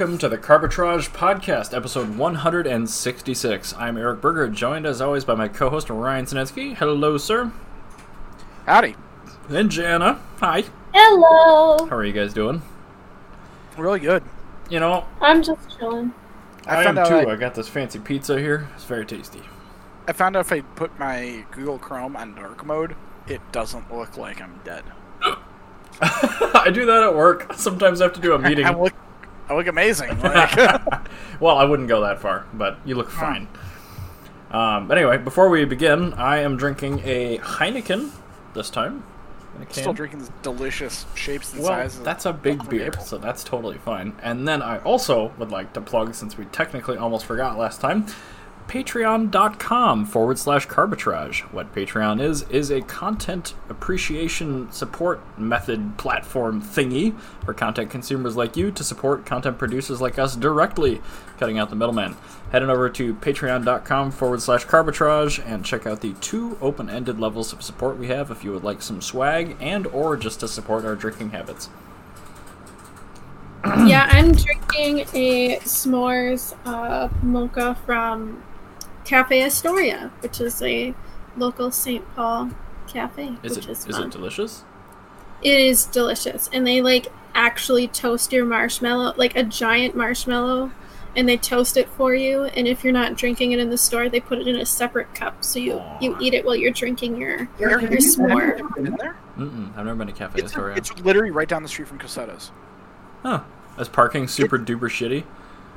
welcome to the Carbitrage Podcast, episode 166. I'm Eric Berger, joined as always by my co host Ryan Sinetsky. Hello, sir. Howdy. And Jana. Hi. Hello. How are you guys doing? Really good. You know, I'm just chilling. I, am found out too. I, I got this fancy pizza here. It's very tasty. I found out if I put my Google Chrome on dark mode, it doesn't look like I'm dead. I do that at work. Sometimes I have to do a meeting. I look, I look amazing. Like, well, I wouldn't go that far, but you look fine. Um, anyway, before we begin, I am drinking a Heineken this time. still drinking these delicious shapes and Well, sizes. that's a big beer, April. so that's totally fine. And then I also would like to plug, since we technically almost forgot last time, patreon.com forward slash carbitrage. What Patreon is, is a content appreciation support method platform thingy for content consumers like you to support content producers like us directly, cutting out the middleman. Head on over to patreon.com forward slash carbitrage and check out the two open-ended levels of support we have if you would like some swag and or just to support our drinking habits. yeah, I'm drinking a s'mores uh, mocha from Cafe Astoria, which is a local St. Paul cafe. Is which it is is it delicious? It is delicious, and they like actually toast your marshmallow, like a giant marshmallow, and they toast it for you. And if you're not drinking it in the store, they put it in a separate cup, so you you eat it while you're drinking your Eric, your s'more. been there? Mm-mm, I've never been to Cafe It's, Astoria. it's literally right down the street from Cossetta's. Huh. Is parking super duper shitty?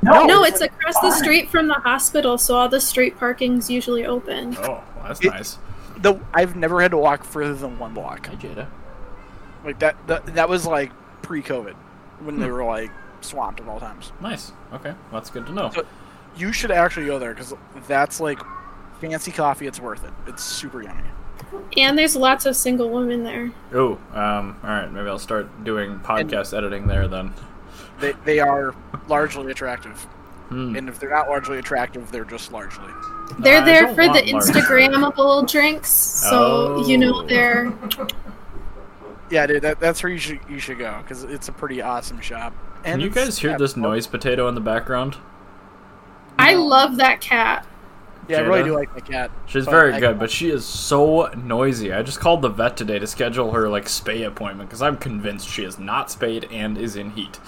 No, no, it's across the street from the hospital, so all the street parking's usually open. Oh, well, that's It- nice. The, I've never had to walk further than one block. Hey, Jada. Like that. That, that was like pre-COVID, when Hmm. they were like swamped at all times. Nice. Okay, well, that's good to know. So- You should actually go there because that's like fancy coffee. It's worth it. It's super yummy. And there's lots of single women there. Oh, um, all right. Maybe I'll start doing podcast editing there then. They they are largely attractive, Hmm. and if they're not largely attractive, they're just largely. They're I there for the want large. Instagrammable drinks, so you know Oh. they're. Yeah, dude, that, that's where you should you should go because it's a pretty awesome shop. Can And you guys hear this well, noise potato in the background? I love that cat. Yeah, I really do like the cat. She's very I- good, but she is so noisy. I just called the vet today to schedule her like spay appointment because I'm convinced she is not spayed and is in heat.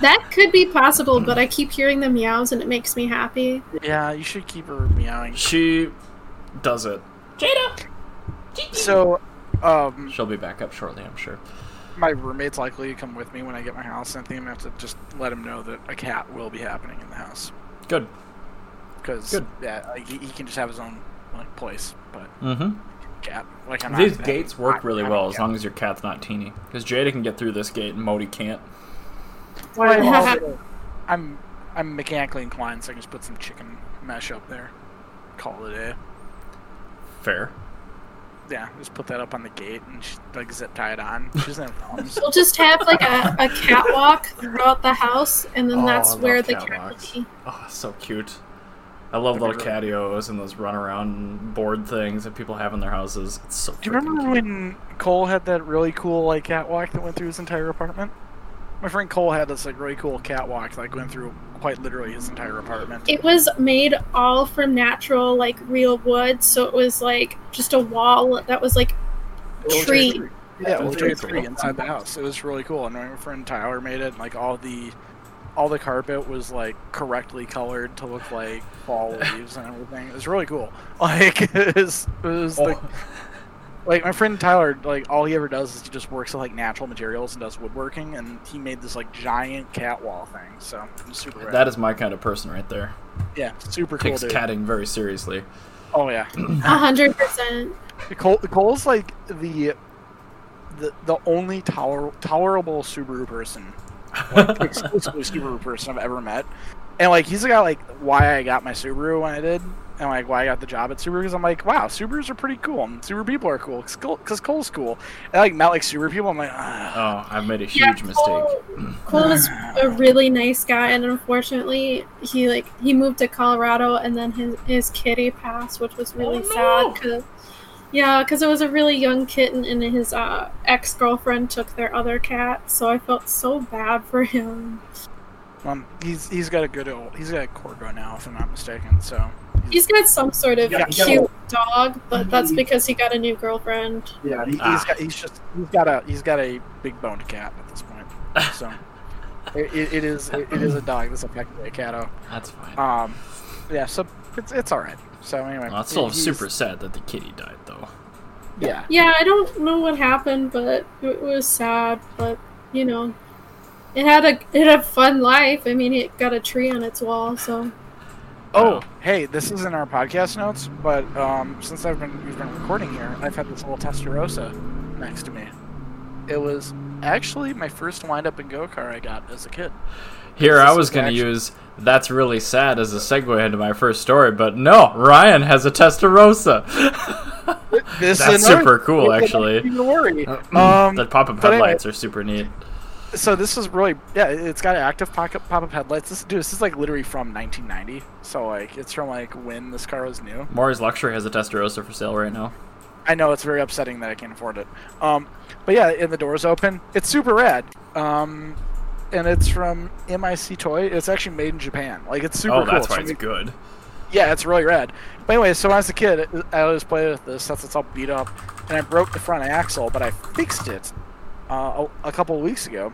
That could be possible, but I keep hearing the meows and it makes me happy. Yeah, you should keep her meowing. She does it. Jada. So, um, She'll be back up shortly, I'm sure. my roommate's likely to come with me when I get my house. and I think I'm gonna have to just let him know that a cat will be happening in the house Good. because Good. yeah, like, he, he can just have his own like place, but Mm-hmm. cat like I'm These gonna- gates work I- really I well as long as your cat's not teeny. Because Jada can get through this gate and Modi can't. Well, I'm I'm I'm mechanically inclined, so I can just put some chicken mesh up there. Call it a day. Fair. Yeah, just put that up on the gate and sh like zip tie it on. She doesn't have thumbs. We'll just have like a, a catwalk throughout the house, and then Oh, that's I love where the cat will be. Oh, so cute. I love little catios and those run around board things that people have in their houses. It's so Do you remember cute. when Cole had that really cool like catwalk that went through his entire apartment? My friend Cole had this like really cool catwalk like, went through quite literally his entire apartment. It was made all from natural, like real wood, so it was like just a wall that was like It tree. Yeah, it was That's just a very tree cool. inside the house. It was really cool. And my friend Tyler made it. And, like all the, all the carpet was like correctly colored to look like fall leaves and everything. It was really cool. Like it was, it was Oh, like, like my friend Tyler. Like all he ever does is he just works with like natural materials and does woodworking. And he made this like giant cat wall thing. So it was super. rad. that is my kind of person right there. yeah, super cool. Takes Dude. catting very seriously. Oh yeah. a hundred percent. Cole, Cole's like the the the only toler- tolerable Subaru person, like, exclusively Subaru person I've ever met. And like he's the guy like why I got my Subaru when I did, and like why I got the job at Subaru because I'm like wow Subarus are pretty cool and Subaru people are cool because Cole's cool. And I like met like Subaru people I'm like ah. Oh, I've made a Yeah, huge mistake. Cole, Cole was a really nice guy, and unfortunately, he like he moved to Colorado, and then his his kitty passed, which was really Oh, no. sad. Cause, yeah, because it was a really young kitten, and his uh, ex girlfriend took their other cat, so I felt so bad for him. Um, he's he's got a good old, he's got a Corgo now, if I'm not mistaken. So He's got some sort of Yeah, he got cute dog, but that's because he got a new girlfriend. yeah, he, Ah. he's got he's just he's got a he's got a big boned cat at this point. So it, it, it is it, it is a dog that's effectively a catto. That's fine. Um, yeah, so it's it's all right. So anyway, well, it's still he's- super sad that the kitty died, though. Yeah, Yeah, I don't know what happened, but it was sad. But you know, it had a it had a fun life. I mean, it got a tree on its wall, so Oh, Wow. hey, this is in our podcast notes, but um, since I've been we've been recording here, I've had this little Testarossa next to me. It was actually my first wind up and go car I got as a kid. Here, I was going to use that's really sad as a segue into my first story, but no, Ryan has a Testarossa. This That's is super cool, actually. to worry. Um, the pop-up but anyway- headlights are super neat. So this is really yeah, it's got active pop-up pop-up headlights. This dude, this is like literally from 1990. So like it's from like when this car was new. Morrie's Luxury has a Testarossa for sale right now. I know it's very upsetting that I can't afford it. Um, but yeah, and the doors open. It's super rad. Um, and it's from MIC Toy. It's actually made in Japan. Like it's super oh, cool. that's It's why it's good. Yeah, it's really rad. But anyway, so when I was a kid, I always played with this since it's all beat up, and I broke the front axle, but I fixed it uh, a, a couple of weeks ago.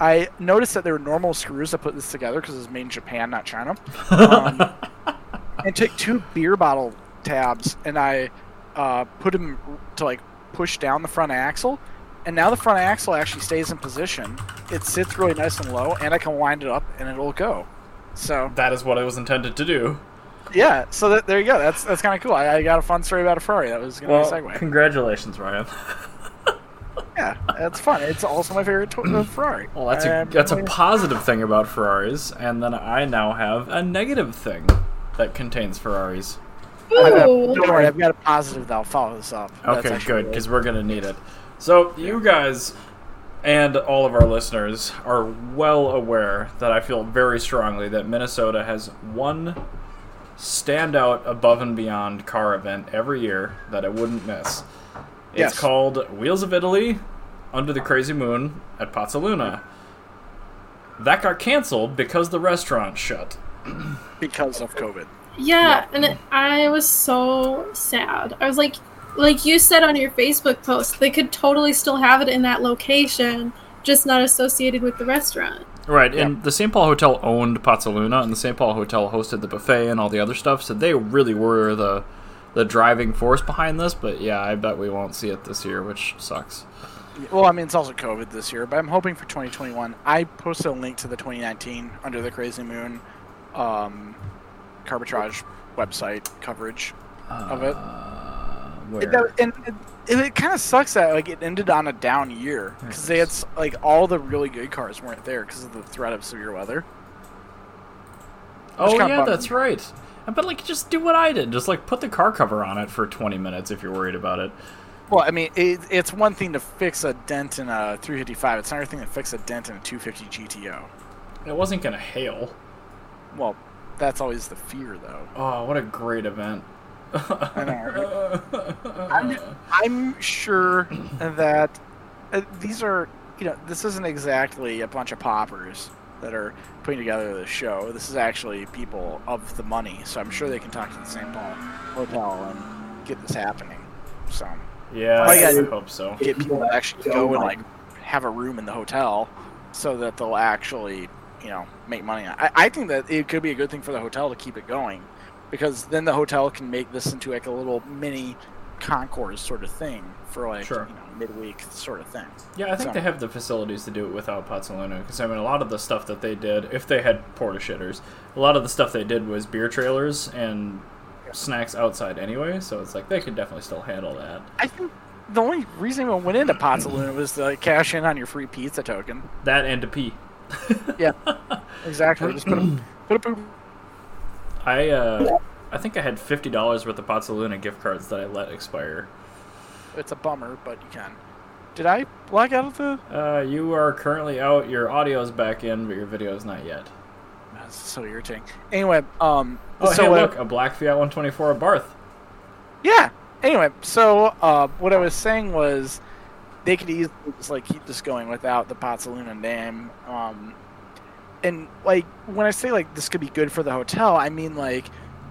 I noticed that there were normal screws that put this together because it was made in Japan, not China. Um, and took two beer bottle tabs and I uh, put them to like push down the front axle, and now the front axle actually stays in position. It sits really nice and low, and I can wind it up and it'll go. So that is what it was intended to do. yeah, so that, there you go. That's that's kind of cool. I, I got a fun story about a Ferrari. That was gonna Well, be a segue. congratulations, Ryan. Yeah, that's fun. It's also my favorite to- uh, Ferrari. Well, that's a Um, that's a positive thing about Ferraris, and then I now have a negative thing that contains Ferraris. Got- Ooh. Don't worry, I've got a positive that'll follow this up. Okay, actually good, really- because we're gonna need it. So you guys and all of our listeners are well aware that I feel very strongly that Minnesota has one standout above and beyond car event every year that I wouldn't miss. It's Yes. called Wheels of Italy Under the Crazy Moon at Pazzaluna. That got canceled because the restaurant shut. because of COVID. Yeah, and it, I was so sad. I was like, like you said on your Facebook post, they could totally still have it in that location, just not associated with the restaurant. Right, and the St. Paul Hotel owned Pazzaluna, and the St. Paul Hotel hosted the buffet and all the other stuff, so they really were the the driving force behind this. But yeah, I bet we won't see it this year, which sucks. Well, I mean, it's also COVID this year, but I'm hoping for 2021. I posted a link to the 2019 Under the Crazy Moon um, Carbitrage website coverage of it. Uh? It, and it, it, kind of sucks that like it ended on a down year because they had like all the really good cars weren't there because of the threat of severe weather. oh yeah, bummed. that's right. But like, just do what I did. Just like put the car cover on it for 20 minutes if you're worried about it. Well, I mean, it, it's one thing to fix a dent in a 355. It's another thing to fix a dent in a 250 GTO. It wasn't gonna hail. Well, that's always the fear, though. Oh, what a great event! I know. I'm, I'm sure that uh, these are, you know, this isn't exactly a bunch of poppers that are putting together the show. This is actually people of the money, so I'm sure they can talk to the St. Paul Hotel and get this happening. So yeah, yeah. I hope so. get people to actually go and like have a room in the hotel, so that they'll actually, you know, make money. I, I think that it could be a good thing for the hotel to keep it going, because then the hotel can make this into like a little mini concourse sort of thing for like Sure. you know midweek sort of thing. Yeah, I think So- they have the facilities to do it without Pazzaluna. Because I mean, a lot of the stuff that they did, if they had porta shitters, a lot of the stuff they did was beer trailers and snacks outside anyway. So it's like they could definitely still handle that. I think the only reason we went into Pazzaluna was to like, cash in on your free pizza token. That and to pee. Yeah, exactly. Just put a, put a poop. I uh, I think I had fifty dollars worth of Pazzaluna gift cards that I let expire. It's a bummer, but you can. Did I black out of the? Uh, you are currently out. Your audio's back in, but your video's not yet. That's so irritating. Anyway, um, Oh, so hey, look, a black Fiat 124 Abarth. Yeah. Anyway, so uh, what I was saying was they could easily just like keep this going without the Pazzaluna name. Um, and like when I say like this could be good for the hotel, I mean like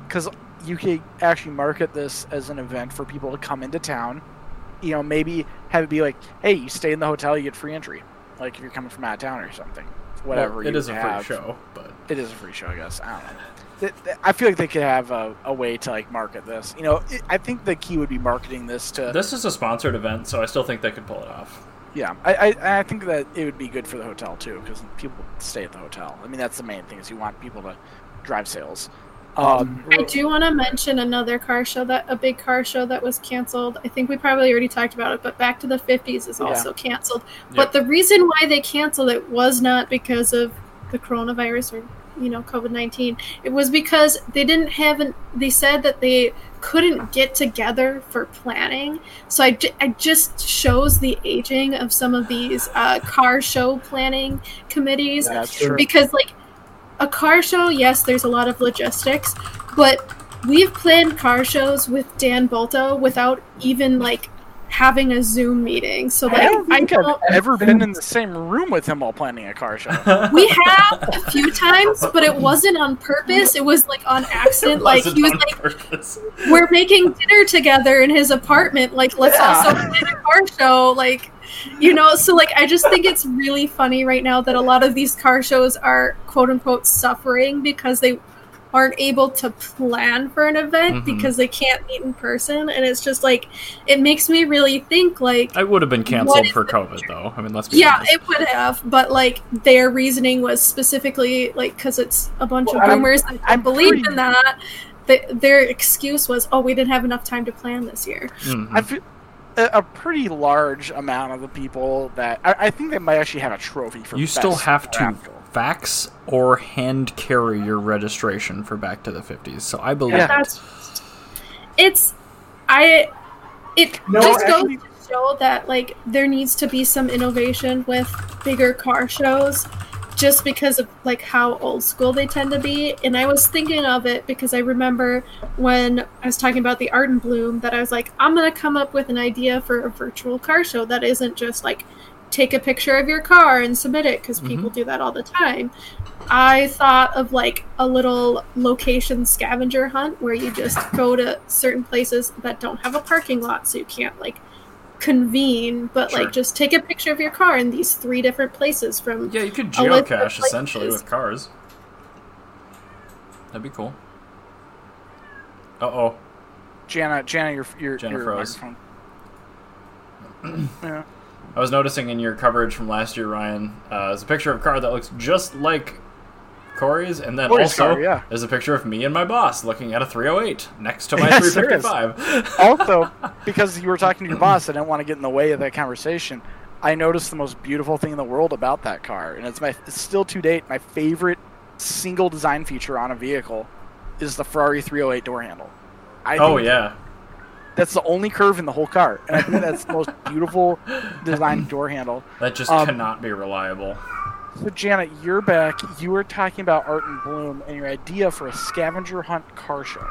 because you could actually market this as an event for people to come into town. You know, maybe have it be like, hey, you stay in the hotel, you get free entry. Like if you're coming from out of town or something, whatever. Well, it is a have. free show, but It is a free show, I guess. I don't know. I feel like they could have a, a way to like market this. You know, I think the key would be marketing this to. this is a sponsored event, so I still think they could pull it off. Yeah, I, I I think that it would be good for the hotel too because people stay at the hotel. I mean, that's the main thing is you want people to drive sales. Um, I do want to mention another car show that a big car show that was canceled. I think we probably already talked about it, but Back to the 50s is Yeah. also canceled. Yep. But the reason why they canceled it was not because of the coronavirus or you know COVID-19. It was because they didn't have an they said that they couldn't get together for planning. So I, ju- I just shows the aging of some of these uh, car show planning committees yeah, that's true. because like a car show yes there's a lot of logistics but we've planned car shows with dan bolto without even like having a zoom meeting so I like don't i think I've don't ever been in the same room with him while planning a car show. we have a few times but it wasn't on purpose it was like on accident like he was like purpose. we're making dinner together in his apartment like let's Yeah. also plan a car show like you know so like i just think it's really funny right now that a lot of these car shows are quote unquote suffering because they aren't able to plan for an event Mhm. because they can't meet in person and it's just like it makes me really think like I would have been canceled for the COVID, though. I mean, let's be yeah, honest. it would have, but like their reasoning was specifically like because it's a bunch Well, of I'm- boomers that I'm believe pretty- in that. The, their excuse was, "Oh, we didn't have enough time to plan this year." Mhm. I feel a, a pretty large amount of the people that I, I think they might actually have a trophy for. you still best have to draft. fax or hand carry your registration for Back to the 50s. So I believe Yeah. it. It's I it No, just actually- goes to show that like there needs to be some innovation with bigger car shows just because of like how old school they tend to be. And i was thinking of it because i remember when i was talking about the art and bloom that i was like i'm going to come up with an idea for a virtual car show that isn't just like take a picture of your car and submit it because people mm-hmm. do that all the time. I thought of like a little location scavenger hunt where you just go to certain places that don't have a parking lot, so you can't like convene, but Sure. like just take a picture of your car in these three different places from. Yeah, you could A list geocache essentially with cars. That'd be cool. Uh oh. Jana, Jana, your your Jana your froze. microphone. yeah. I was noticing in your coverage from last year, Ryan, uh, there's a picture of a car that looks just like Corey's, and then Corey's also car, yeah. there's a picture of me and my boss looking at a 308 next to my is. 355. also, because you were talking to your boss, I didn't want to get in the way of that conversation. I noticed the most beautiful thing in the world about that car, and it's my it's still to date my favorite single design feature on a vehicle is the Ferrari 308 door handle. I oh think yeah, that's the only curve in the whole car, and I think that's the most beautiful design door handle. that just Um, cannot be reliable. So Janet, you're back. You were talking about Art and Bloom and your idea for a scavenger hunt car show.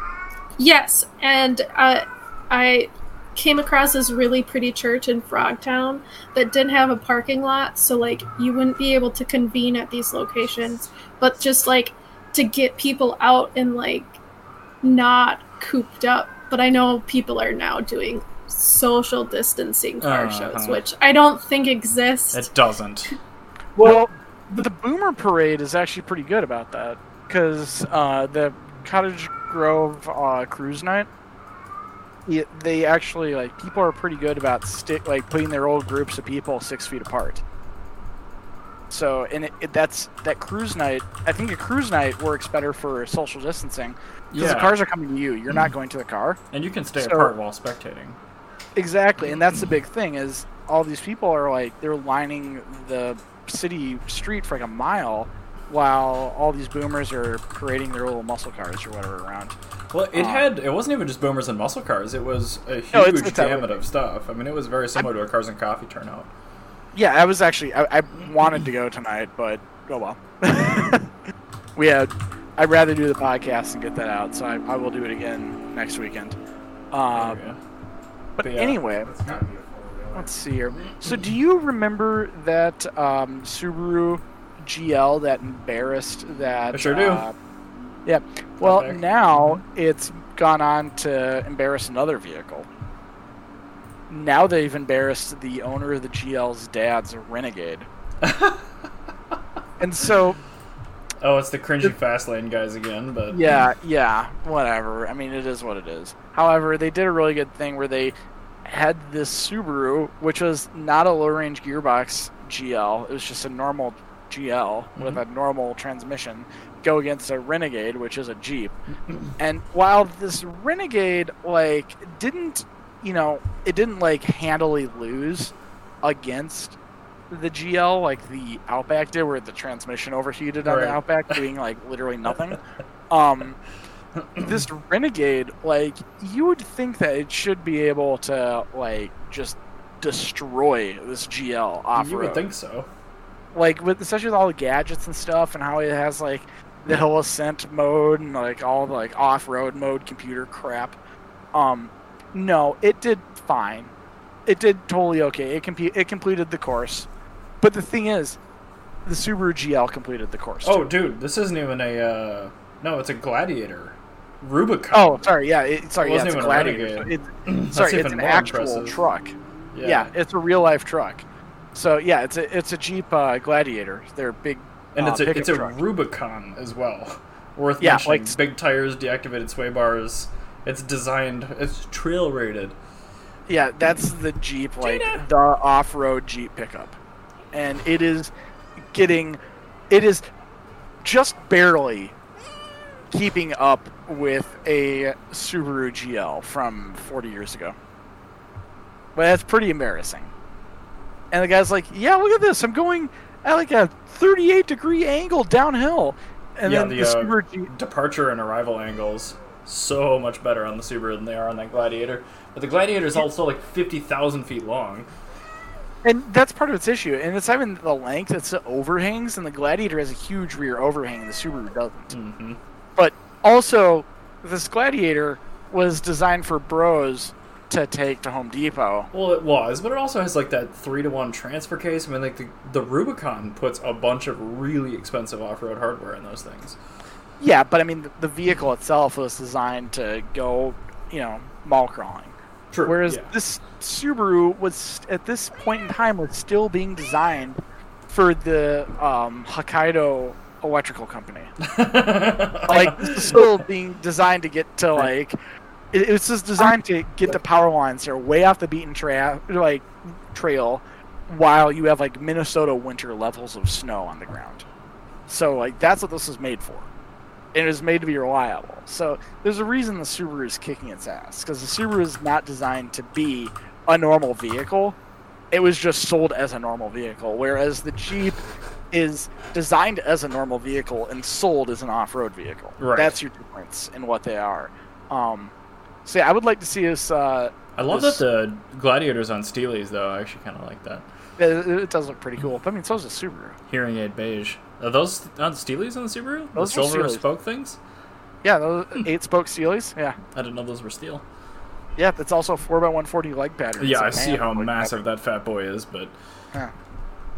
Yes, and uh, I came across this really pretty church in Frogtown that didn't have a parking lot, so like you wouldn't be able to convene at these locations, but just like to get people out and like not cooped up. But I know people are now doing social distancing car Uh-huh. shows, which I don't think exists. It doesn't. Well, the Boomer Parade is actually pretty good about that because uh, the Cottage Grove uh, Cruise Night, it, they actually like people are pretty good about stick like putting their old groups of people six feet apart. So, and it, it, that's that cruise night. I think a cruise night works better for social distancing because Yeah, the cars are coming to you. You're not going to the car. and you can stay so- apart while spectating. Exactly, and that's the big thing is all these people are like they're lining the city street for like a mile, while all these boomers are parading their little muscle cars or whatever around. Well, it Uh, had it wasn't even just boomers and muscle cars. It was a huge No, it's- it's gamut of stuff. I mean, it was very similar to a Cars and Coffee turnout. Yeah, I was actually I, I wanted to go tonight, but oh well. we had I'd rather do the podcast and get that out, so I, I will do it again next weekend. Yeah. but But yeah. anyway, let's see here. So, do you remember that um, Subaru GL that embarrassed that. I sure do. uh, yeah. Well, now it's gone on to embarrass another vehicle. Now they've embarrassed the owner of the GL's dad's Renegade. and so, Oh, it's the cringy fast lane guys again, but yeah, yeah, whatever. I mean, it is what it is. However, they did a really good thing where they had this Subaru, which was not a low range gearbox GL, it was just a normal GL with a normal transmission, go against a Renegade, which is a Jeep. and while this Renegade, like, didn't, you know, it didn't, like, handily lose against the GL like the Outback did, where the transmission overheated on Right. the Outback, doing, like, literally nothing. Um, this renegade like you would think that it should be able to like just destroy this gl off you would think so. like with especially with all the gadgets and stuff and how it has like the hill ascent mode and like all the like off-road mode computer crap um no it did fine it did totally okay it comp- it completed the course but the thing is the subaru gl completed the course Oh, too. dude, this isn't even a. Uh, no, it's a Gladiator, Rubicon. Oh, sorry. Yeah, it, sorry. It yeah, it's a gladiator. It, sorry, it's an actual impressive. truck. Yeah. it's a real life truck. So yeah, it's a it's a Jeep uh, Gladiator. They're big. and uh, it's a it's a truck. Rubicon as well. Worth Yeah, mentioning. like- Big tires, deactivated sway bars. It's designed. It's trail rated. Yeah, that's the Jeep, like Gina! the off road Jeep pickup, and it is getting, it is just barely keeping up with a Subaru GL from 40 years ago. But that's pretty embarrassing. And the guy's like, "Yeah, look at this. I'm going at like a 38 degree angle downhill." And Yeah, then the, the, uh, Subaru Departure and arrival angles so much better on the Subaru than they are on that Gladiator. But the Gladiator is also like fifty thousand feet long. And that's part of its issue. And it's not even the length, it's the overhangs. And the Gladiator has a huge rear overhang, and the Subaru doesn't. hmm But also, this Gladiator was designed for bros to take to Home Depot. Well, it was, but it also has like that three to one transfer case. I mean, like the, the Rubicon puts a bunch of really expensive off road hardware in those things. Yeah, but I mean, the- vehicle itself was designed to go, you know, mall crawling. True. Whereas yeah. this Subaru was, at this point in time, was still being designed for the um, Hokkaido Electrical Company. like this is still being designed to get to like it, it's just designed to get the power lines that are way off the beaten tra- like trail while you have like Minnesota winter levels of snow on the ground. So like that's what this is made for. And it is made to be reliable. So there's a reason the Subaru is kicking its ass because the Subaru is not designed to be a normal vehicle. It was just sold as a normal vehicle, whereas the Jeep is designed as a normal vehicle and sold as an off-road vehicle. Right. That's your difference in what they are. Um, so yeah, I would like to see us. Uh, I love this- that the Gladiator's on Steely's though. I actually kind of like that. it, it does look pretty cool. I mean, so is the Subaru. Hearing aid beige. Are those on Steely's on the Subaru? Those the silver Steely's. spoke things? Yeah, those eight-spoke Steelies. Yeah, I didn't know those were steel. Yeah. That's also four x one forty leg pattern. yeah, I see how massive that fat boy is, but pattern.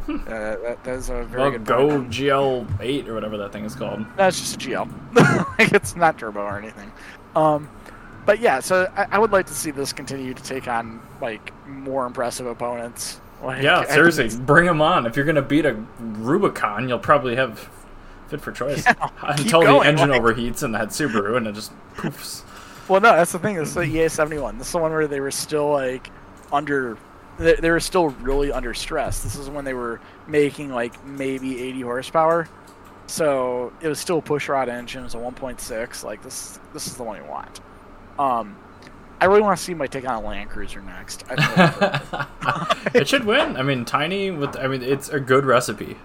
Uh, that, that is a very well, good. go point. GL8 or whatever that thing is called. No, it's just a GL. like it's not turbo or anything. Um, but yeah, so I, I would like to see this continue to take on like more impressive opponents. Like, Yeah, seriously, bring them on. If you're gonna beat a Rubicon, you'll probably have fit for choice Yeah, until the engine like- overheats and that Subaru and it just poofs. Well, no, that's the thing. This is the EA seventy one. This is the one where they were still like under. They, they were still really under stress. This is when they were making like maybe eighty horsepower. So it was still push rod engine. It was a one point six. Like this. This is the one you want. Um, I really want to see my take on a Land Cruiser next. It should win. I mean, tiny with. I mean, it's a good recipe.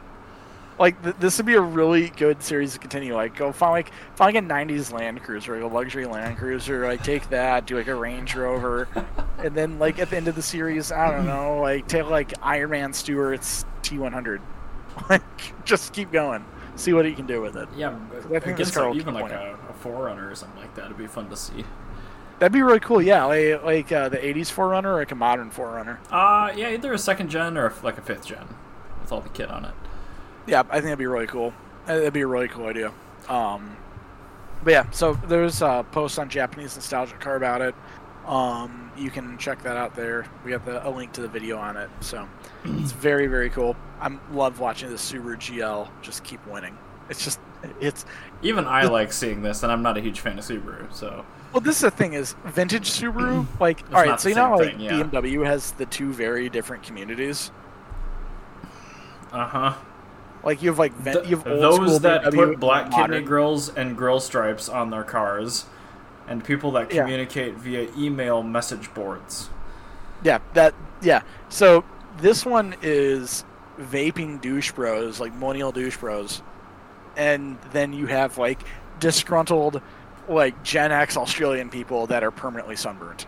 Like th- this would be a really good series to continue. Like go find like find like a '90s Land Cruiser, like a luxury Land Cruiser. Like take that, do like a Range Rover, and then like at the end of the series, I don't know, like take like Iron Man Stewart's T100. Like just keep going, see what you can do with it. Yeah, I I think guess this car even like a, a 4Runner or something like that would be fun to see. That'd be really cool. Yeah, like like uh, the '80s 4Runner or like a modern 4Runner. Uh yeah, either a second gen or like a fifth gen with all the kit on it. Yeah, I think that'd be really cool. Uh, That'd be a really cool idea. Um, but yeah, so there's a post on Japanese Nostalgic Car about it. Um, you can check that out there. We have the, a link to the video on it. So it's very very cool. I love watching the Subaru GL just keep winning. It's just it's Even I like seeing this, and I'm not a huge fan of Subaru, so well. This is the thing is vintage Subaru. Like all not so you know like thing, yeah. BMW has the two very different communities. uh huh. Like you have like you have old those school that BMW put black kidney grills and grill stripes on their cars, and people that Yeah. communicate via email message boards. Yeah, that yeah. So this one is vaping douche bros, like millennial douche bros, and then you have like disgruntled, like Gen X Australian people that are permanently sunburnt.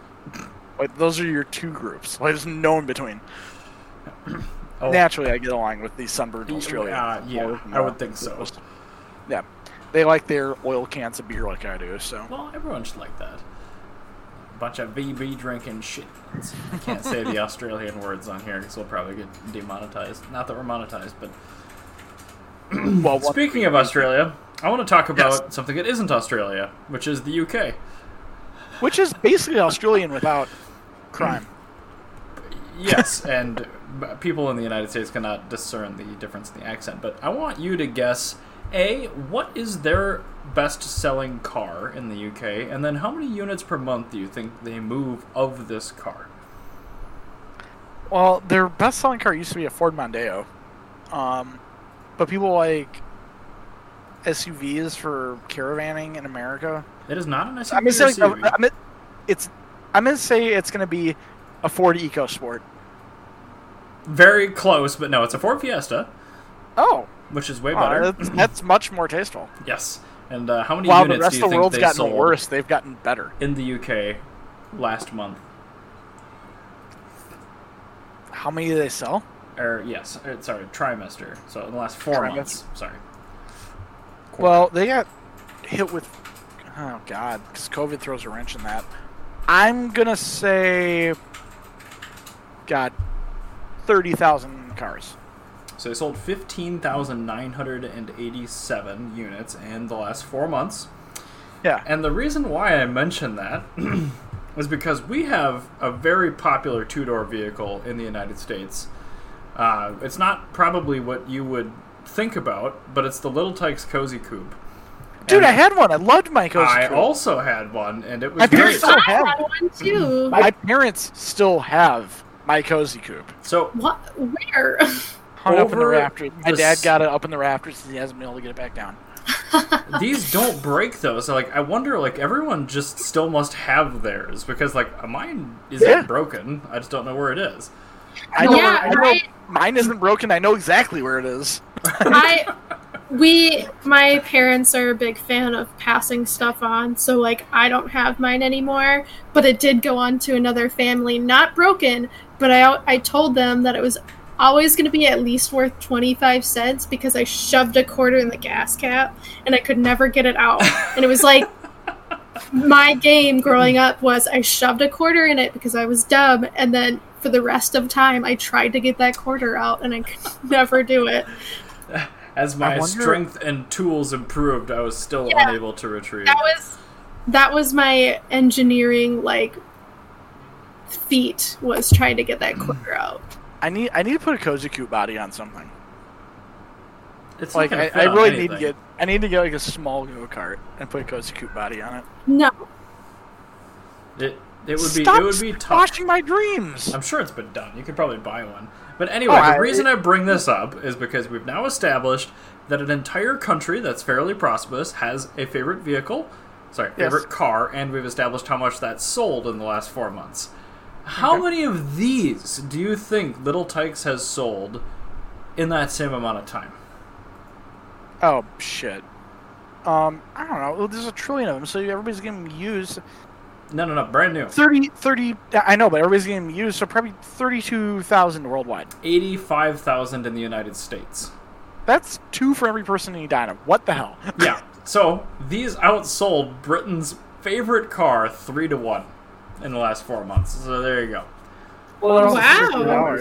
Like those are your two groups. Like there's no in between. Oh, Naturally, I get along with these sunburned Australians. uh, yeah, I would think so. Yeah, they like their oil cans of beer like I do. So Well, everyone should like that. Bunch of VB drinking shit. I can't say the Australian words on here because we'll probably get demonetized. Not that we're monetized, but well, speaking of Australia, I want to talk about something that isn't Australia, which is the UK. which is basically Australian without crime. Yes, and people in the United States cannot discern the difference in the accent. But I want you to guess A, what is their best selling car in the UK? And then how many units per month do you think they move of this car? Well, their best-selling car used to be a Ford Mondeo, um, but people like SUVs for caravanning in America. It is not an SUV. I'm gonna say, or like, SUV. I'm it's, I'm gonna say it's gonna be a Ford EcoSport. Very close, but no, it's a Ford Fiesta, Oh, which is way oh, better. that's, that's much more tasteful. yes. And uh, how many While the rest do of the think world's gotten sold worse, they've gotten better. in the UK last month? How many do they sell? Or yes, uh, sorry, trimester. So in the last four Trimester. months. Sorry. Quarter. Well, they got hit with, oh god, because COVID throws a wrench in that. I'm gonna say, God, thirty thousand cars. So they sold 15,987 units in the last four months. Yeah. And the reason why I mention that is because we have a very popular two door vehicle in the United States. Uh, it's not probably what you would think about, but it's the Little Tikes Cozy Coupe. Dude, And I had one. I loved my cozy Coupe. I coupe. also had one, and it was My great. parents still I have. had one too. My parents still have my cozy coupe So What? Where? hung up in the Over rafters. My the dad s- got it up in the rafters, and he hasn't been able to get it back down. these don't break though, so like I wonder, like everyone just still must have theirs because like mine isn't Yeah. broken. I just don't know where it is. I know, Yeah, I know right. mine isn't broken. I know exactly where it is. I we my parents are a big fan of passing stuff on, so like I don't have mine anymore, but it did go on to another family, not broken, but I I told them that it was always going to be at least worth 25 cents because I shoved a quarter in the gas cap and I could never get it out. And it was like my game growing up was I shoved a quarter in it because I was dumb and then for the rest of time I tried to get that quarter out and I could never do it. As my wonder- strength and tools improved, I was still Yeah. unable to retrieve. that was that was my engineering like feat was trying to get that mm. quarter out I need I need to put a cozy coupe body on something. It's Like not I, I on really need to get I need to get like a small go kart and put a cozy coupe body on it. no it. It would be Stop it would be tough. my dreams. I'm sure it's been done. You could probably buy one. But anyway, Oh, the I- reason I bring this up is because we've now established that an entire country that's fairly prosperous has a favorite vehicle, sorry, Yes. favorite car, and we've established how much that's sold in the last four months. How Okay. many of these do you think Little Tikes has sold in that same amount of time? Oh shit. Um, I don't know. There's a trillion of them, so everybody's getting used. No, no, no, brand new. 30, 30 I know, but everybody's getting used, so probably thirty-two thousand worldwide. 85,000 in the United States. That's two for every person in Edina. What the hell? Yeah. So these outsold Britain's favorite car three to one in the last four months. So there you go. Well, Wow.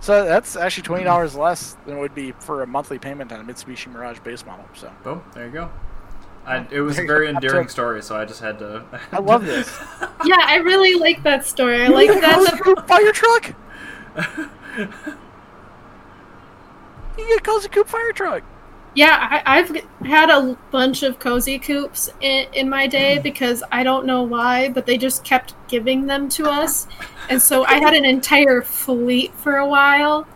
So that's actually twenty dollars less than it would be for a monthly payment on a Mitsubishi Mirage base model. So Boom. There you go. I, it was a very endearing story, so I just had to. I love this. Yeah, I really like that story. I like that. The, fire truck. You get a Cozy Coupe fire truck. Yeah, I, I've had a bunch of cozy coupes in, in my day because I don't know why, but they just kept giving them to us, and so I had an entire fleet for a while.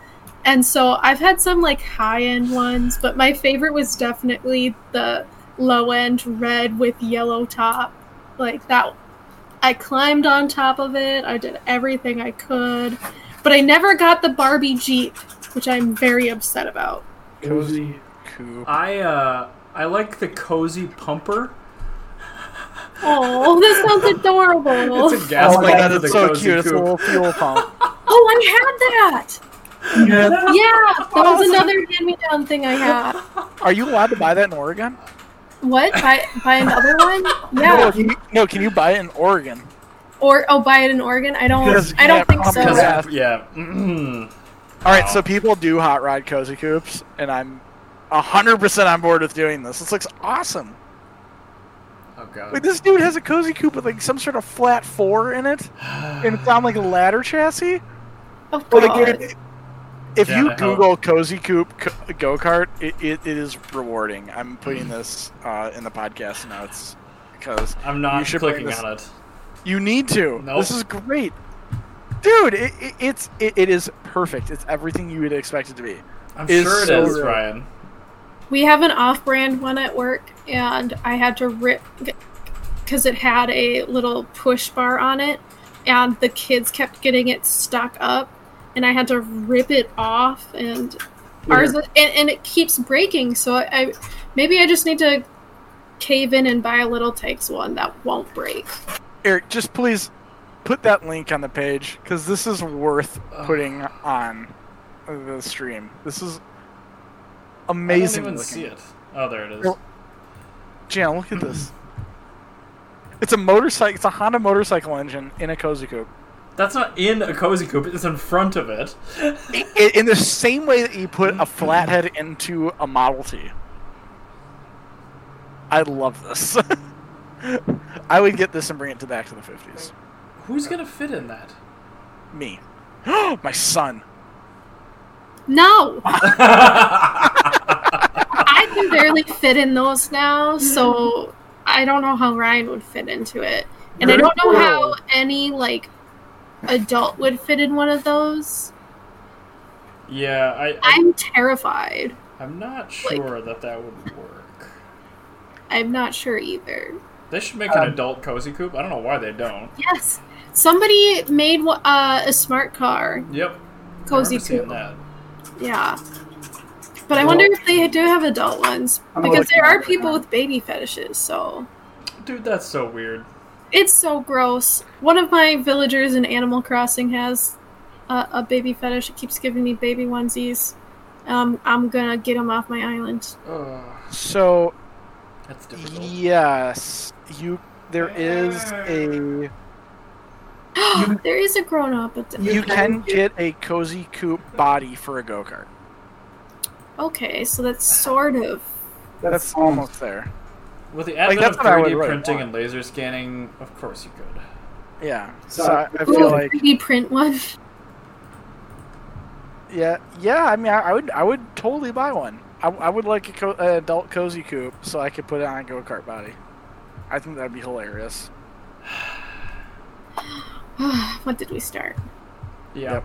And so I've had some like high end ones, but my favorite was definitely the low end red with yellow top. Like that I climbed on top of it. I did everything I could, but I never got the Barbie Jeep, which I'm very upset about. Cozy Coupe. I uh, I like the cozy pumper. Oh, that sounds adorable. It's a gas Oh my god, for the it's so cozy cute. It's a little fuel pump. Oh, I had that. Yeah, that was another hand-me-down thing I had. Are you allowed to buy that in Oregon? What? Buy buy another one? No, Yeah. can you, no, can you buy it in Oregon? Or oh, buy it in Oregon? I don't. you I don't can't think pump so. gas. Because yeah. Mm. All right, so people do hot rod cozy coupes, and I'm hundred percent on board with doing this. This looks awesome. Oh god. Like this dude has a cozy coupe with like some sort of flat four in it, and it's on like a ladder chassis. Of But course. like, if Yeah, you I hope. Google cozy coupe go kart, it, it, it is rewarding. I'm putting this uh, in the podcast notes because I'm not should bring clicking this- on it. you need to. Nope. This is great, dude. It, it, it's it, it is perfect. It's everything you would expect it to be. I'm It's sure it so is, good. Ryan. We have an off-brand one at work, and I had to rip because it had a little push bar on it, and the kids kept getting it stuck up, and I had to rip it off, and ours and, and it keeps breaking. So I, I maybe I just need to cave in and buy a Little Tikes one that won't break. Eric, just please put that link on the page because this is worth putting on the stream. This is amazing I don't even looking. see it. Oh, there it is. Well- Jan, look at this. It's a motorcycle. It's a Honda motorcycle engine in a cozy coupe. That's not in a cozy coupe. It's in front of it. I- i- in the same way that you put a flathead into a Model T. I love this. I would get this and bring it to back to the fifties. Who's gonna fit in that? Me, my son. No, I can barely fit in those now, so I don't know how Ryan would fit into it, and I don't know how any like adult would fit in one of those. yeah, I, I I'm terrified. I'm not sure that that would work. I'm not sure either. They should make an adult cozy coupe. I don't know why they don't. Yes, somebody made uh, a smart car Yep. cozy I remember seeing coupe. Yeah. But I wonder if they do have adult ones because there are people with baby fetishes, so Dude, that's so weird. It's so gross. One of my villagers in Animal Crossing has a, a baby fetish. It keeps giving me baby onesies. Um, I'm gonna get him off my island. Ugh, So that's difficult. yes, you. There is a. there is a grown up. You can get a cozy coupe body for a go kart. Okay, so that's sort of. That's almost there. With the advent that's of what I would 3D really printing want. and laser scanning, of course you could. Yeah. So I, I Ooh, feel like 3D print one. yeah, yeah. I mean, I, I would, I would totally buy one. I, I would like a co- an adult cozy coupe so I could put it on a go kart body. I think that'd be hilarious. what did we start? Yeah.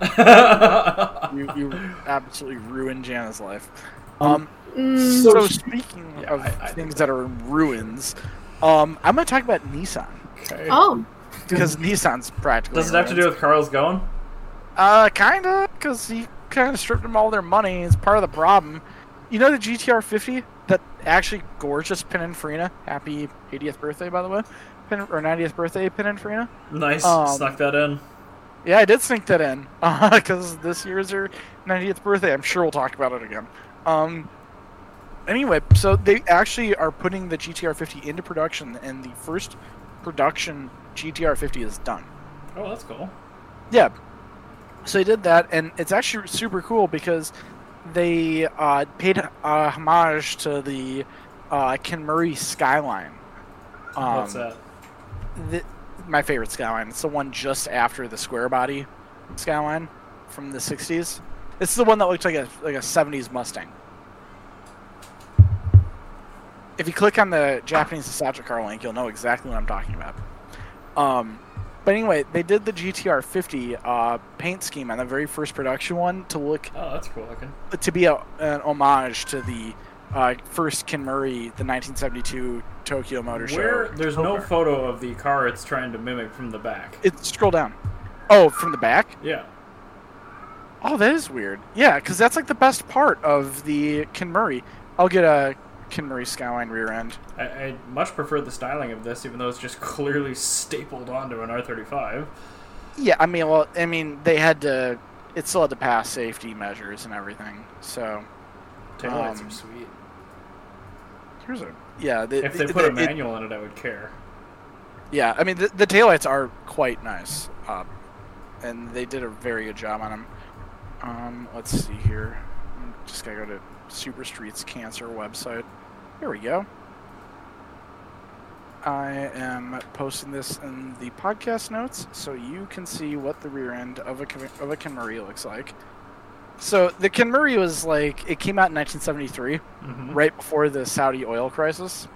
You, you absolutely ruined Jana's life. Um, Mm, so speaking Yeah, of I- I things that are in ruins, um, I'm gonna talk about Nissan okay. oh, because Nissan's practically. Does it have to do with Carlos Ghosn? Uh, kinda, because he kind of stripped them all their money. It's part of the problem. You know the GTR 50, that actually gorgeous Pininfarina. Happy 80th birthday, by the way, Pin, or 90th birthday, Pininfarina. Nice. Um, Snuck that in. Yeah, I did sneak that in because this year is her 90th birthday. I'm sure we'll talk about it again. Um. Anyway, so they actually are putting the GTR 50 into production, and the first production GTR 50 is done. Oh, that's cool. Yeah. So they did that, and it's actually super cool because they uh, paid uh, homage to the uh, Kenmeri skyline. Um, What's that? the, my favorite skyline. It's the one just after the square body skyline from the '60s. It's the one that looks like a like a '70s Mustang. If you click on the Japanese Nostalgic Car link, you'll know exactly what I'm talking about. Um, but anyway, they did the GTR 50 uh, paint scheme on the very first production one to look Oh, that's cool looking. to be a, an homage to the uh, first Kenmeri, the 1972 Tokyo Motor Show. Where there's no photo of the car it's trying to mimic from the back. It scroll down. Oh, from the back. Yeah. Oh, that is weird. Yeah, because that's like the best part of the Kenmeri. I'll get a Kenmeri Skyline rear end. I, I much prefer the styling of this, even though it's just clearly stapled onto an R35. Yeah, I mean, well, I mean, they had to. It still had to pass safety measures and everything. So Taillights Um, are sweet. Here's a yeah. The, If they the- put a it- manual in it, I would care. Yeah, I mean the, the taillights are quite nice, uh, and they did a very good job on them. Um, let's see here. I'm just gotta go to Super Streets Cancer website. Here we go. I am posting this in the podcast notes so you can see what the rear end of a Ken- of a Kenmeri looks like. So the Kenmeri was like it came out in 1973 hmm right before the Saudi oil crisis.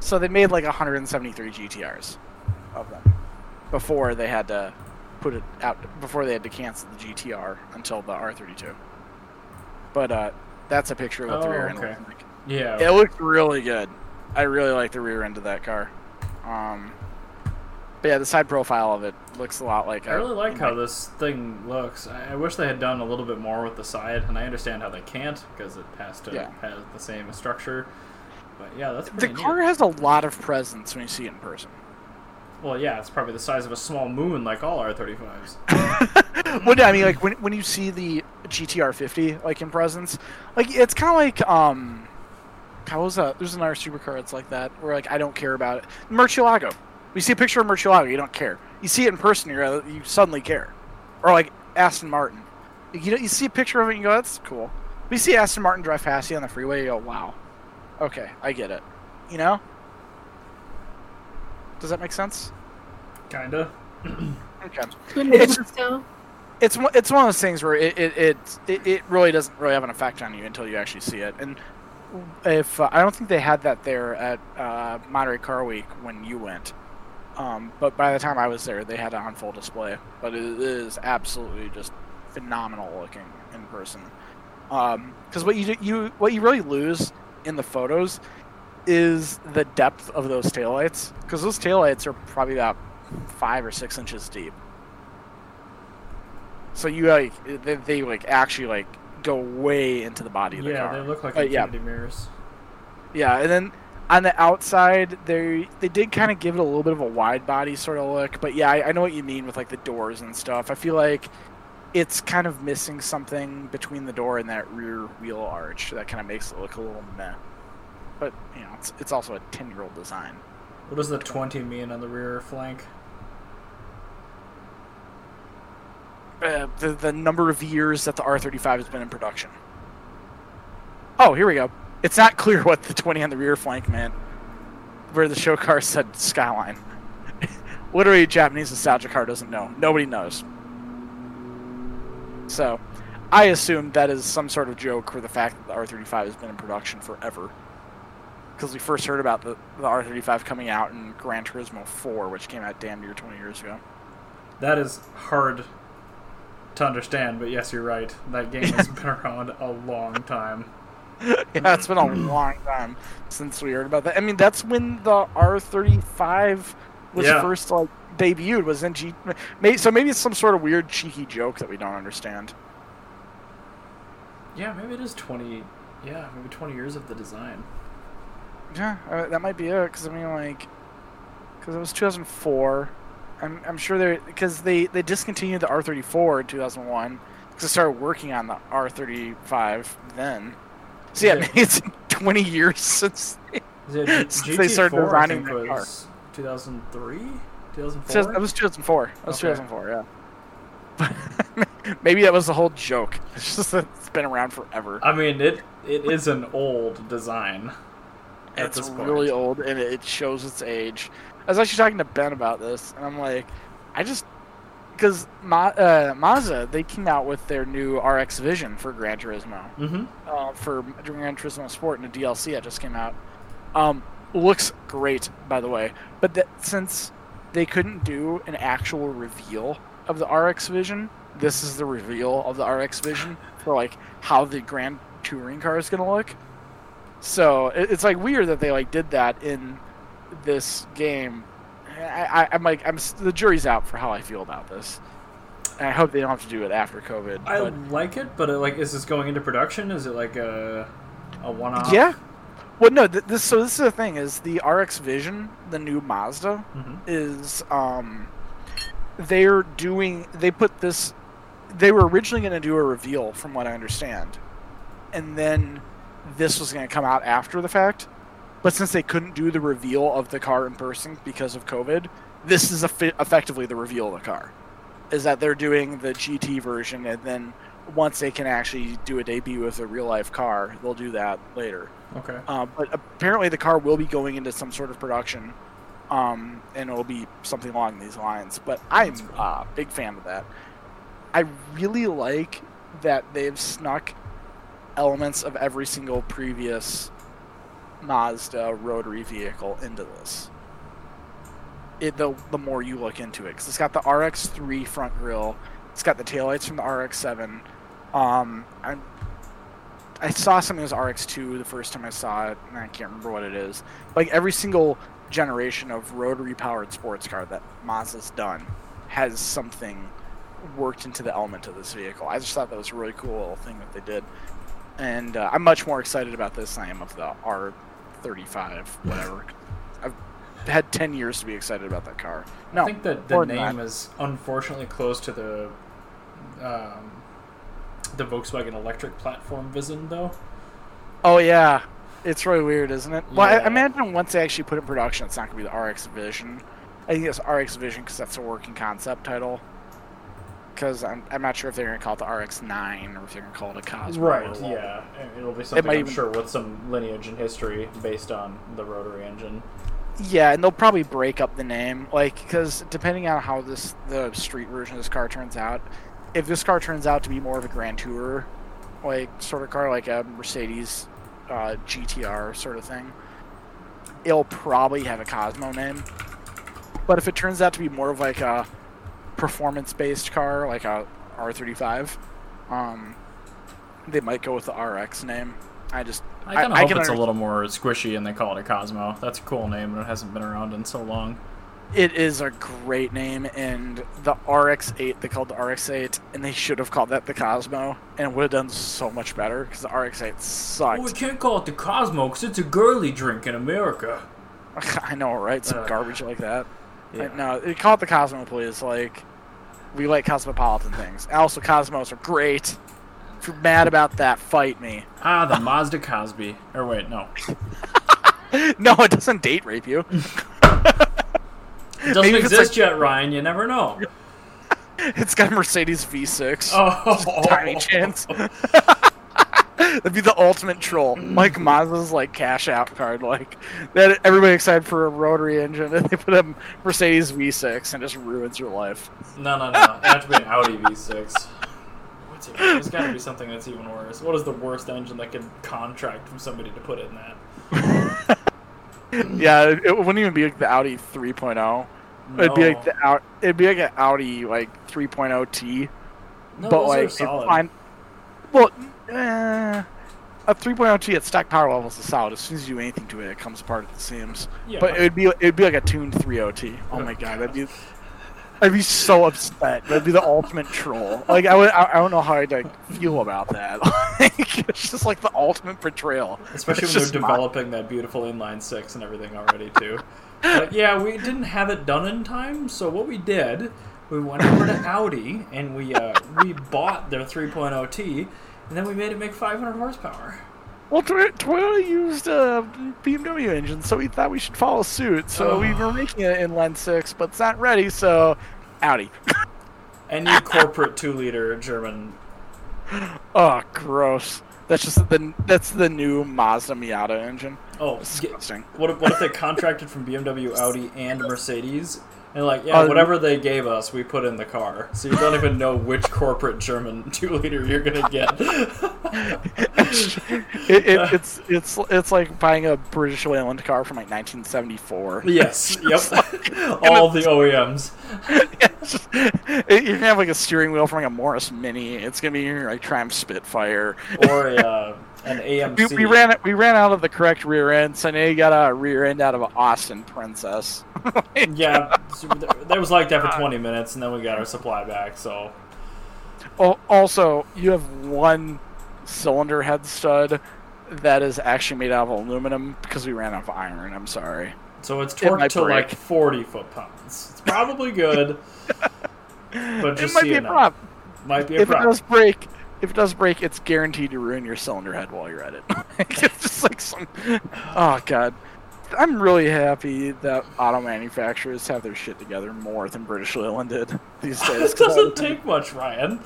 So they made like 173 GTRs of them before they had to put it out before they had to cancel the GTR until the R32. But uh, that's a picture of what the Oh, rear end okay. looks like. Yeah. It looked really good. I really like the rear end of that car. Um, but yeah, the side profile of it looks a lot like. I a- really like how this thing looks. I, I wish they had done a little bit more with the side, and I understand how they can't because it has to Yeah. have the same structure. But yeah, that's The neat. car has a lot of presence when you see it in person. Well, yeah, it's probably the size of a small moon, like all R35s. Well, I mean, like when when you see the GTR 50 like in presence, like it's kind of like um, how was that? There's another supercar that's like that where like I don't care about it. Murcielago. You see a picture of Murcielago, you don't care. You see it in person, you you suddenly care. Or like Aston Martin. You know, you see a picture of it, and you go, "That's cool." But you see Aston Martin drive past you on the freeway, you go, "Wow, okay, I get it." You know? Does that make sense? Kinda. Okay. It's- it's one- it's one of those things where it it, it it it really doesn't really have an effect on you until you actually see it. And if uh, I don't think they had that there at uh, Monterey Car Week when you went, um, but by the time I was there, they had it on full display. But it is absolutely just phenomenal looking in person. Because what you you what you really lose in the photos is the depth of those taillights. Because those taillights are probably about five or six inches deep. So you like they, they like actually like go way into the body of the car. Yeah, car. they look like But yeah. mirrors. Yeah, and then on the outside, they they did kind of give it a little bit of a wide body sort of look. But yeah, I, I know what you mean with like the doors and stuff. I feel like it's kind of missing something between the door and that rear wheel arch that kind of makes it look a little meh. But you know, it's it's also a ten year old design. What does the 20 mean on the rear flank? Uh, the the number of years that the R35 has been in production. Oh, here we go. It's not clear what the 20 on the rear flank meant. Where the show car said Skyline. Literally, Japanese Nostalgic Car doesn't know. Nobody knows. So, I assume that is some sort of joke for the fact that the R35 has been in production forever. Because we first heard about the, the R35 coming out in Gran Turismo 4, which came out damn near 20 years ago. That is hard to understand, but yes, you're right. That game has been around a long time. yeah, it's been a long time since we heard about that. I mean, that's when the R35 was Yeah. first like debuted. Was in G. So maybe it's some sort of weird cheeky joke that we don't understand. Yeah, maybe it is 20. Yeah, maybe 20 years of the design. Yeah, uh, that might be it. Because I mean, like, because it was 2004. I'm I'm sure they because they they discontinued the R34 in 2001 because they started working on the R35 then. So yeah, Yeah. maybe it's 20 years since. Is Since GT4, they started I designing think, that car. 2003? 2004? That was 2004. That was Okay. 2004. Yeah. Maybe that was the whole joke. It's just that it's been around forever. I mean, it it is an old design. It's really old and it shows its age. I was actually talking to Ben about this, and I'm like, I just because Ma- uh, Mazda they came out with their new RX Vision for Gran Turismo, Mm-hmm. uh, for Gran Turismo Sport and a DLC that just came out. Um, looks great, by the way, but that since they couldn't do an actual reveal of the RX Vision, this is the reveal of the RX Vision for like how the Grand Touring car is gonna look. So it, it's like weird that they like did that in this game. I, I, I'm like, I'm the jury's out for how I feel about this. And I hope they don't have to do it after COVID. I but like it, but uh, like, is this going into production? Is it like a a one-off? yeah. Well, no. Th- this so this is the thing is the RX Vision, the new Mazda, Mhm. is um, they're doing. They put this. They were originally going to do a reveal, from what I understand, and then this was going to come out after the fact. But since they couldn't do the reveal of the car in person because of COVID, this is effi- effectively the reveal of the car. Is that they're doing the GT version, and then once they can actually do a debut with a real life car, they'll do that later. Okay. Uh, but apparently, the car will be going into some sort of production, um, and it'll be something along these lines. But I'm a uh, big fan of that. I really like that they've snuck elements of every single previous Mazda rotary vehicle into this. It the the more you look into it, because it's got the RX3 front grille, it's got the taillights from the RX7. Um, I'm I saw something as RX2 the first time I saw it, and I can't remember what it is. Like every single generation of rotary powered sports car that Mazda's done has something worked into the element of this vehicle. I just thought that was a really cool thing that they did. And uh, I'm much more excited about this than I am of the R35, whatever. I've had 10 years to be excited about that car. No, I think that the more than name that. is unfortunately close to the um, the Volkswagen electric platform Vision, though. Oh yeah, it's really weird, isn't it? Well, I I imagine once they actually put it in production, it's not going to be the RX Vision. I think it's RX Vision because that's a working concept title. Because I'm, I'm not sure if they're going to call it the RX9 or if they're going to call it a Cosmo. what. Yeah. It'll be something might I'm even- sure with some lineage and history based on the rotary engine. Yeah, and they'll probably break up the name, like because depending on how this the street version of this car turns out, if this car turns out to be more of a Grand Tour, like sort of car, like a Mercedes uh, GTR sort of thing, it'll probably have a Cosmo name. But if it turns out to be more of like a performance-based car, like a R35, um, they might go with the RX name. I just I kind of I hope it's a little more squishy and they call it a Cosmo. That's a cool name and it hasn't been around in so long. It is a great name, and the RX-8 they called the RX-8, and they should have called that the Cosmo, and it would have done so much better because the RX-8 sucked. Well, we can't call it the Cosmo because it's a girly drink in America. I know, right? Some Ugh. garbage like that. Yeah. No, they call it the Cosmo, please. Like, we like cosmopolitan things. Also, Cosmos are great. If you're mad about that, fight me. Ah, the Mazda Cosby. Or wait, no. no, it doesn't date rape you. It doesn't Maybe if it's exist yet, Ryan. You never know. It's got a Mercedes V6. Oh, tiny chance. That'd be the ultimate troll. Like Mazda's like cash out card, like that. Everybody excited for a rotary engine, and they put a Mercedes V6 and just ruins your life. No, no, no. It had to be an Audi V6. What's even, there's got to be something that's even worse. What is the worst engine that could contract from somebody to put in that? Yeah, it, it wouldn't even be like the Audi 3.0. It'd be like the out. It'd be like an Audi like 3.0 T, No, but those like are it solid. well, eh, a 3.0 T at stack power levels is solid. As soon as you do anything to it, it comes apart at the seams. Yeah, But it'd be it'd be like a tuned 3.0 T. Oh Oh, my god, God. that'd be I'd be so upset. That'd be the ultimate troll. Like I would, I, I don't know how I'd like feel about that. Like, it's just like the ultimate betrayal. Especially It's when just they're not- developing that beautiful inline six and everything already too. But yeah, we didn't have it done in time, so what we did, we went over to Audi and we uh, we bought their 3.0 T, and then we made it make 500 horsepower. Well, Toy- Toyota used a BMW engine, so we thought we should follow suit. So we oh. were Oh. making it inline six, but it's not ready. So Audi. any corporate two liter German. Oh, gross. That's just the that's the new Mazda Miata engine. Oh, Disgusting. what if, what if they contracted from BMW, Audi, and Mercedes? And like, yeah, Oh, whatever they gave us, we put in the car. So you don't even know which corporate German two liter you're gonna get. It, it, it's it's it's like buying a British Leyland car from like 1974. yes, yep. All the OEMs. Just- it- you're gonna have like a steering wheel from like a Morris Mini. It's gonna be your like Triumph Spitfire. Or a, uh, an AMC. We, we ran it. We ran out of the correct rear end, so now you got a rear end out of an Austin Princess. Yeah, so th- that was like that for 20 minutes, and then we got our supply back. So Al- Also, you have one cylinder head stud that is actually made out of aluminum because we ran out of iron. I'm sorry. So it's It might torqued to like 40 foot pounds. It's probably good, but It might be you a know, prop. might be a If it does break, if it does break, it's guaranteed to ruin your cylinder head while you're at it. it's just like some. Oh god, I'm really happy that auto manufacturers have their shit together more than British Leyland did these days. it doesn't take much, Ryan.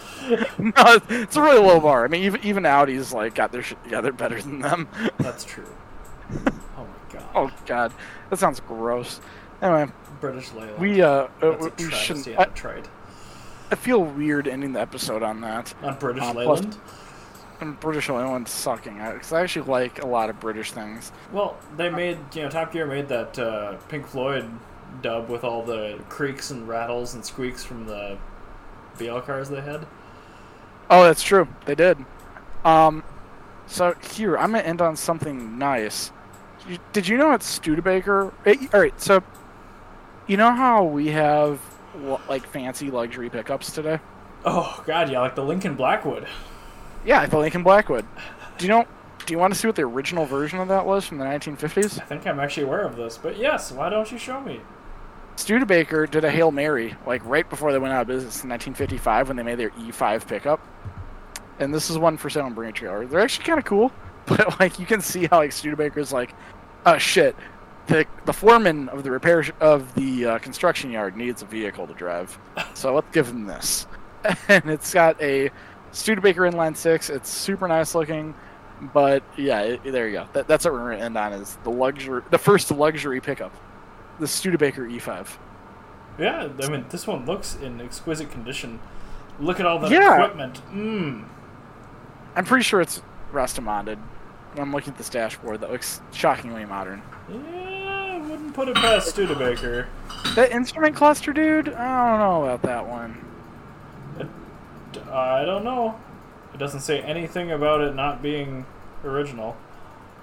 no, it's a really low bar. I mean, even even Audi's like got their shit together better than them. That's true. Oh my god. Oh god, that sounds gross. Anyway, British Leyland. we uh, uh That's a we shouldn't. I, trade. I feel weird ending the episode on that. On British Uh, Leyland. And British Leyland sucking because I actually like a lot of British things. Well, they made you know Top Gear made that uh, Pink Floyd dub with all the creaks and rattles and squeaks from the BL cars they had. Oh, that's true. They did. Um, so here I'm gonna end on something nice. Did you know at Studebaker? eh, all right, so you know how we have like fancy luxury pickups today? Oh god, yeah, like the Lincoln Blackwood. Yeah, the Lincoln Blackwood. Do you know? Do you want to see what the original version of that was from the 1950s? I think I'm actually aware of this, but yes, why don't you show me? Studebaker did a Hail Mary, like right before they went out of business in 1955 when they made their E5 pickup. And this is one for sale on Bring a Trailer. They're actually kind of cool, but like you can see how like Studebaker's like, oh shit, the the foreman of the repair sh- of the uh, construction yard needs a vehicle to drive, so let's give him this. And it's got a Studebaker inline six. It's super nice looking, but yeah, it, there you go. That, that's what we're gonna end on is the luxury, the first luxury pickup, the Studebaker E E5. Yeah, I mean this one looks in exquisite condition. Look at all that Yeah. equipment. Mmm. I'm pretty sure it's restomodded. I'm looking at this dashboard that looks shockingly modern. Yeah, put it past Studebaker. That instrument cluster, dude, I don't know about that one. I don't know. It doesn't say anything about it not being original.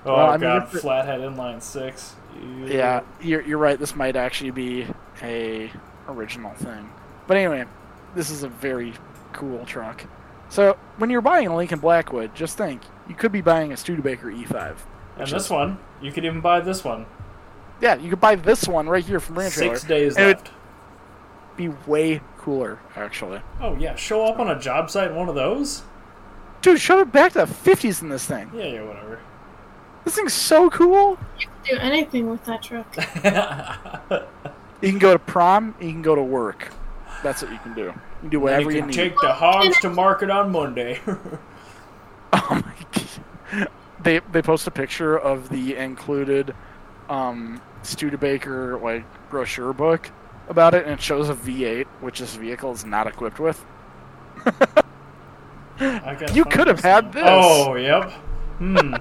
Oh Well, I mean, god, it- flathead inline six. Ew. Yeah, you're, you're right. This might actually be a original thing. But anyway, this is a very cool truck. So when you're buying a Lincoln Blackwood, just think you could be buying a Studebaker E5. And this is- one, you could even buy this one. Yeah, you could buy this one right here from Ranch Six days And it- left. Be way cooler, actually. Oh yeah, show up on a job site in one of those. Dude, shove it back to the 50s in this thing. Yeah, yeah, whatever. This thing's so cool. You can do anything with that truck. You can go to prom. You can go to work. That's what you can do. You can do whatever you you can need. take the hogs to market on Monday. Oh my god. They they post a picture of the included um Studebaker like brochure book about it and it shows a V8 which this vehicle is not equipped with. You could have had this. Oh, yep. Hmm.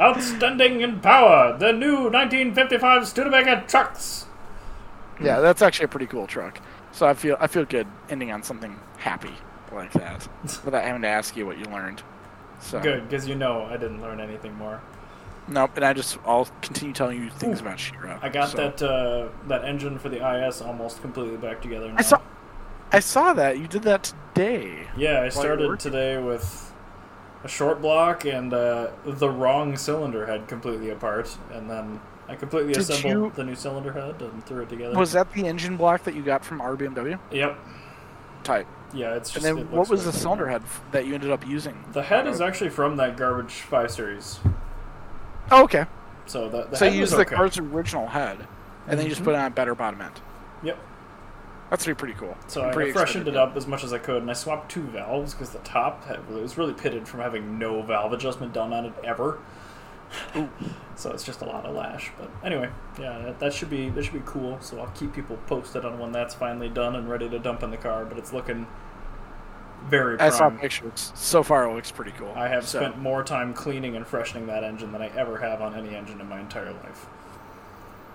Outstanding in power, the new 1955 Studebaker trucks. Yeah, that's actually a pretty cool truck. So I feel I feel good ending on something happy like that without having to ask you what you learned. So Good, because you know I didn't learn anything more. Nope, and I just I'll continue telling you things Ooh. about Shira. I got so. that uh, that engine for the IS almost completely back together now. I saw I saw that. You did that today. Yeah, I started today with a short block and uh, the wrong cylinder head completely apart, and then I completely Did assembled you- the new cylinder head and threw it together. Was that the engine block that you got from RBMW? Yep. Type. Yeah, it's And then what was the cylinder head that you ended up using? The head is actually from that garbage five series. Oh, okay. So the, the so head you was used the okay. car's original head, and then you just Mhm. put it on a better bottom end. Yep. That's gonna be pretty cool. So I'm I pretty freshened excited. it up as much as I could, and I swapped two valves because the top had, it was really pitted from having no valve adjustment done on it ever. so it's just a lot of lash. But anyway, yeah, that, that should be that should be cool. So I'll keep people posted on when that's finally done and ready to dump in the car. But it's looking very I saw pictures. So far, it looks pretty cool. I have So- spent more time cleaning and freshening that engine than I ever have on any engine in my entire life.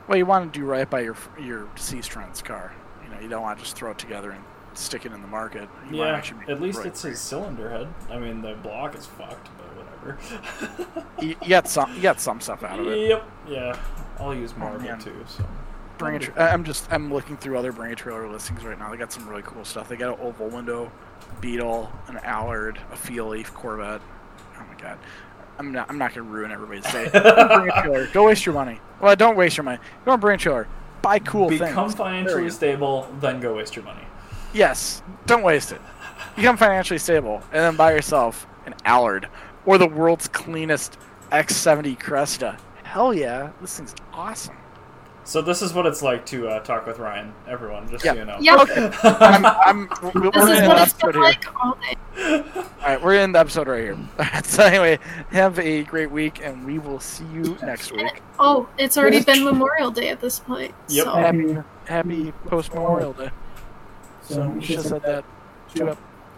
Well, you want to do right by your your C-Strength's car. You know, you don't want to just throw it together and stick it in the market. You Yeah, at least right it's a cylinder head. I mean, the block is fucked, but whatever. you. You, got some. You got some stuff out of it. Yep. Yeah. I'll use more Oh, of it too. So. Branch. I- I'm just. I'm looking through other Bring a Trailer listings right now. They got some really cool stuff. They got an oval window, Beetle, an Allard, a Feel Leaf Corvette. Oh my god. I'm not. I'm not gonna ruin everybody's day. Branch. Go waste your money. Well, don't waste your money. Go on Bring a Trailer. Buy cool Become things. There financially stable, then go waste your money. Yes. Don't waste it. Become financially stable, and then buy yourself an Allard or the world's cleanest X70 Cresta. Hell yeah, this thing's awesome. So this is what it's like to uh, talk with Ryan. Everyone, just Yeah. so you know. Yep. Okay. I'm, I'm, we're This is what the it's episode been here. like all day. All right, we're in the episode right here. so anyway, have a great week, and we will see you next week. Oh, it's already been Memorial Day at this point. Yep. So. Happy, happy post Memorial Day. So we should have said that two, ep-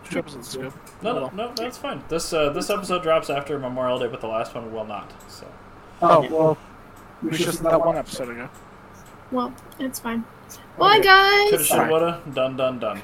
two episodes ago. No, no, no, that's fine. This uh, this episode drops after Memorial Day, but the last one will not. So Oh well, we should have said that one episode ago. Well, it's fine. Bye, guys. coulda, shoulda, woulda, done, done, done.